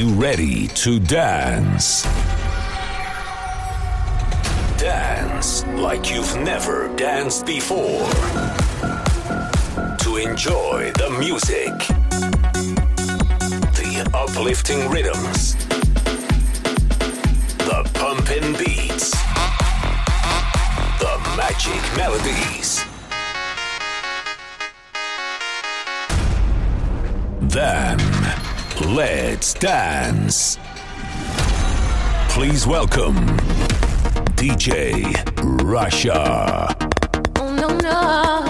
you ready to dance? Dance like you've never danced before. To enjoy the music, the uplifting rhythms, the pumping beats, the magic melodies. Then, let's dance. Please welcome DJ Russia. Oh no no.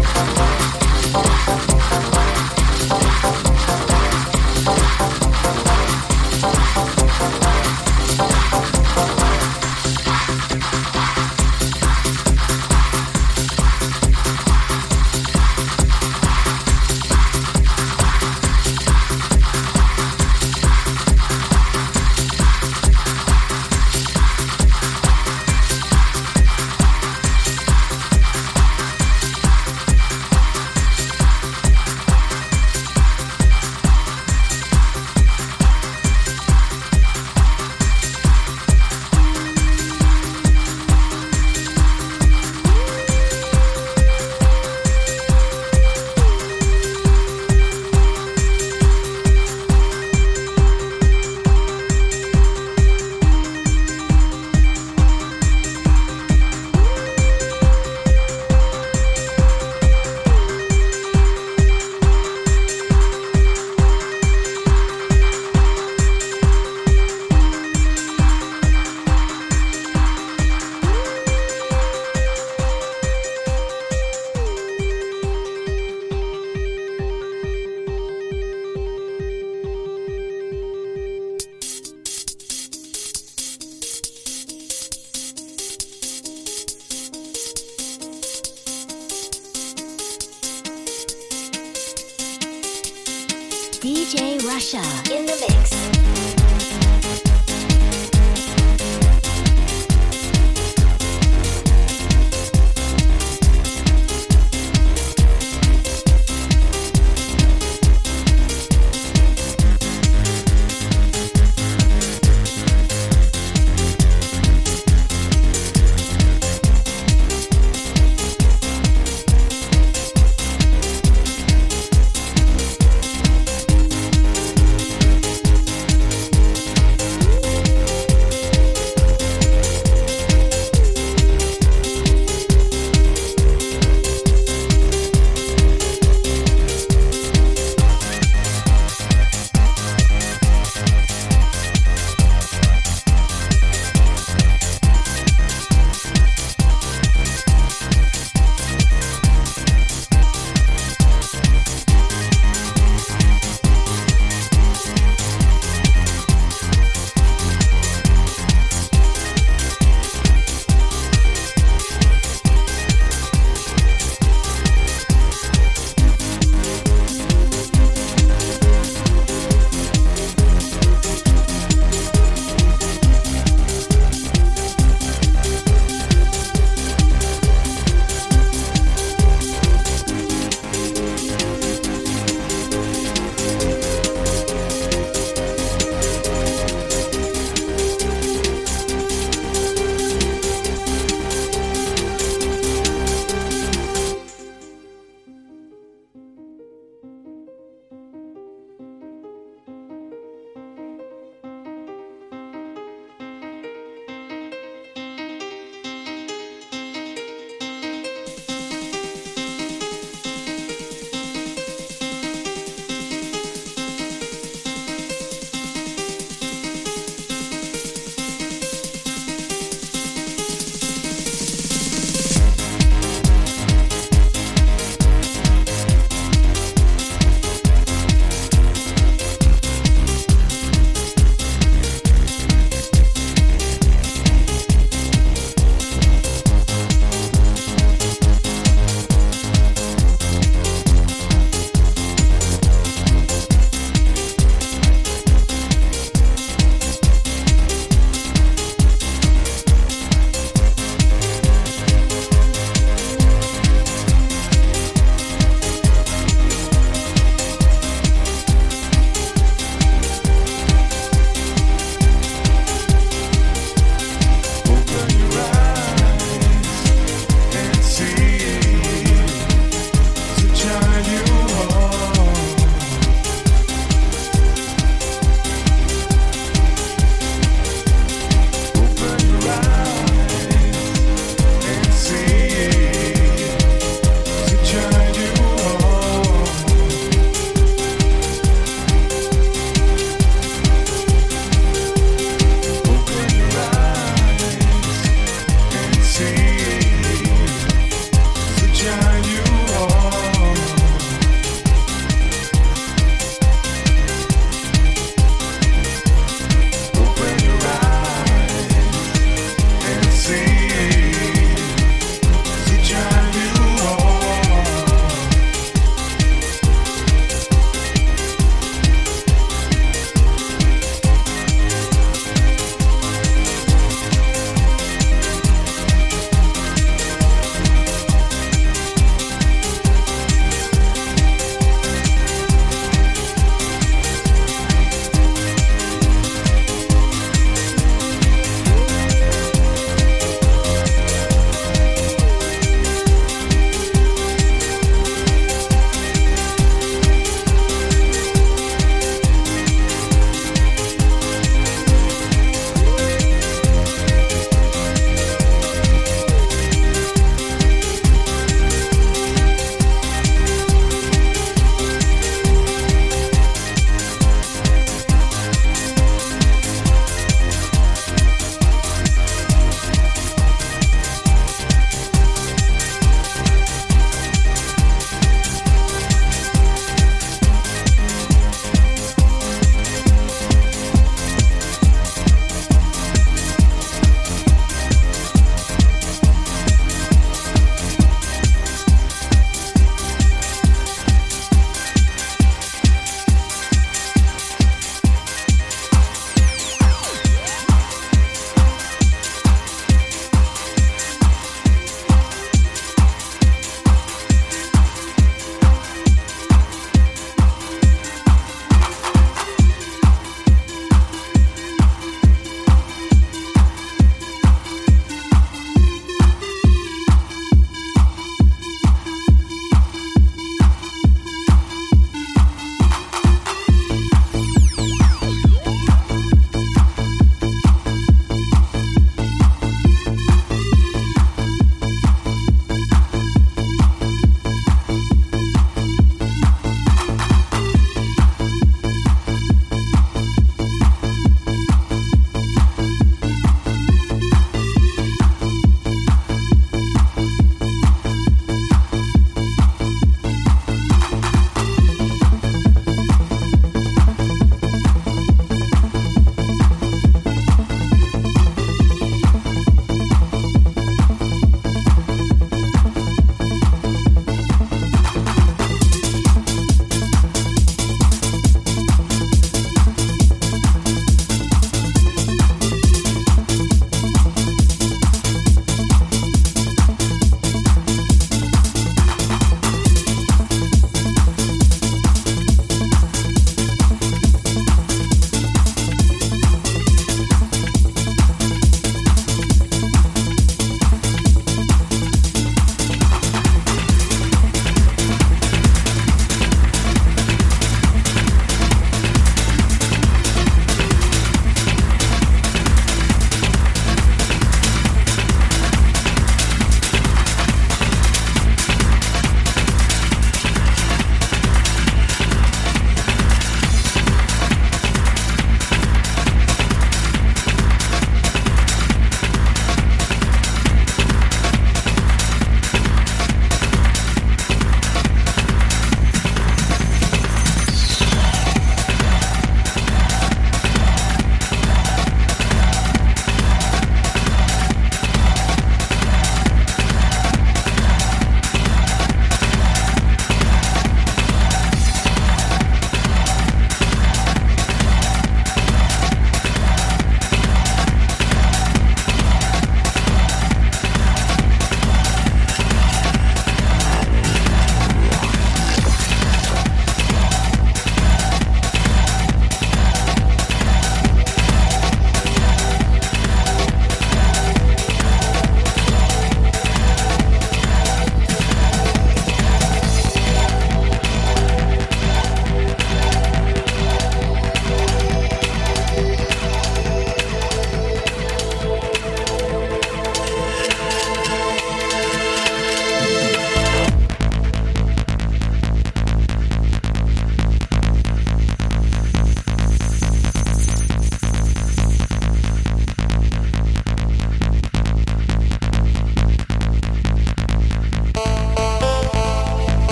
Russia in the mix.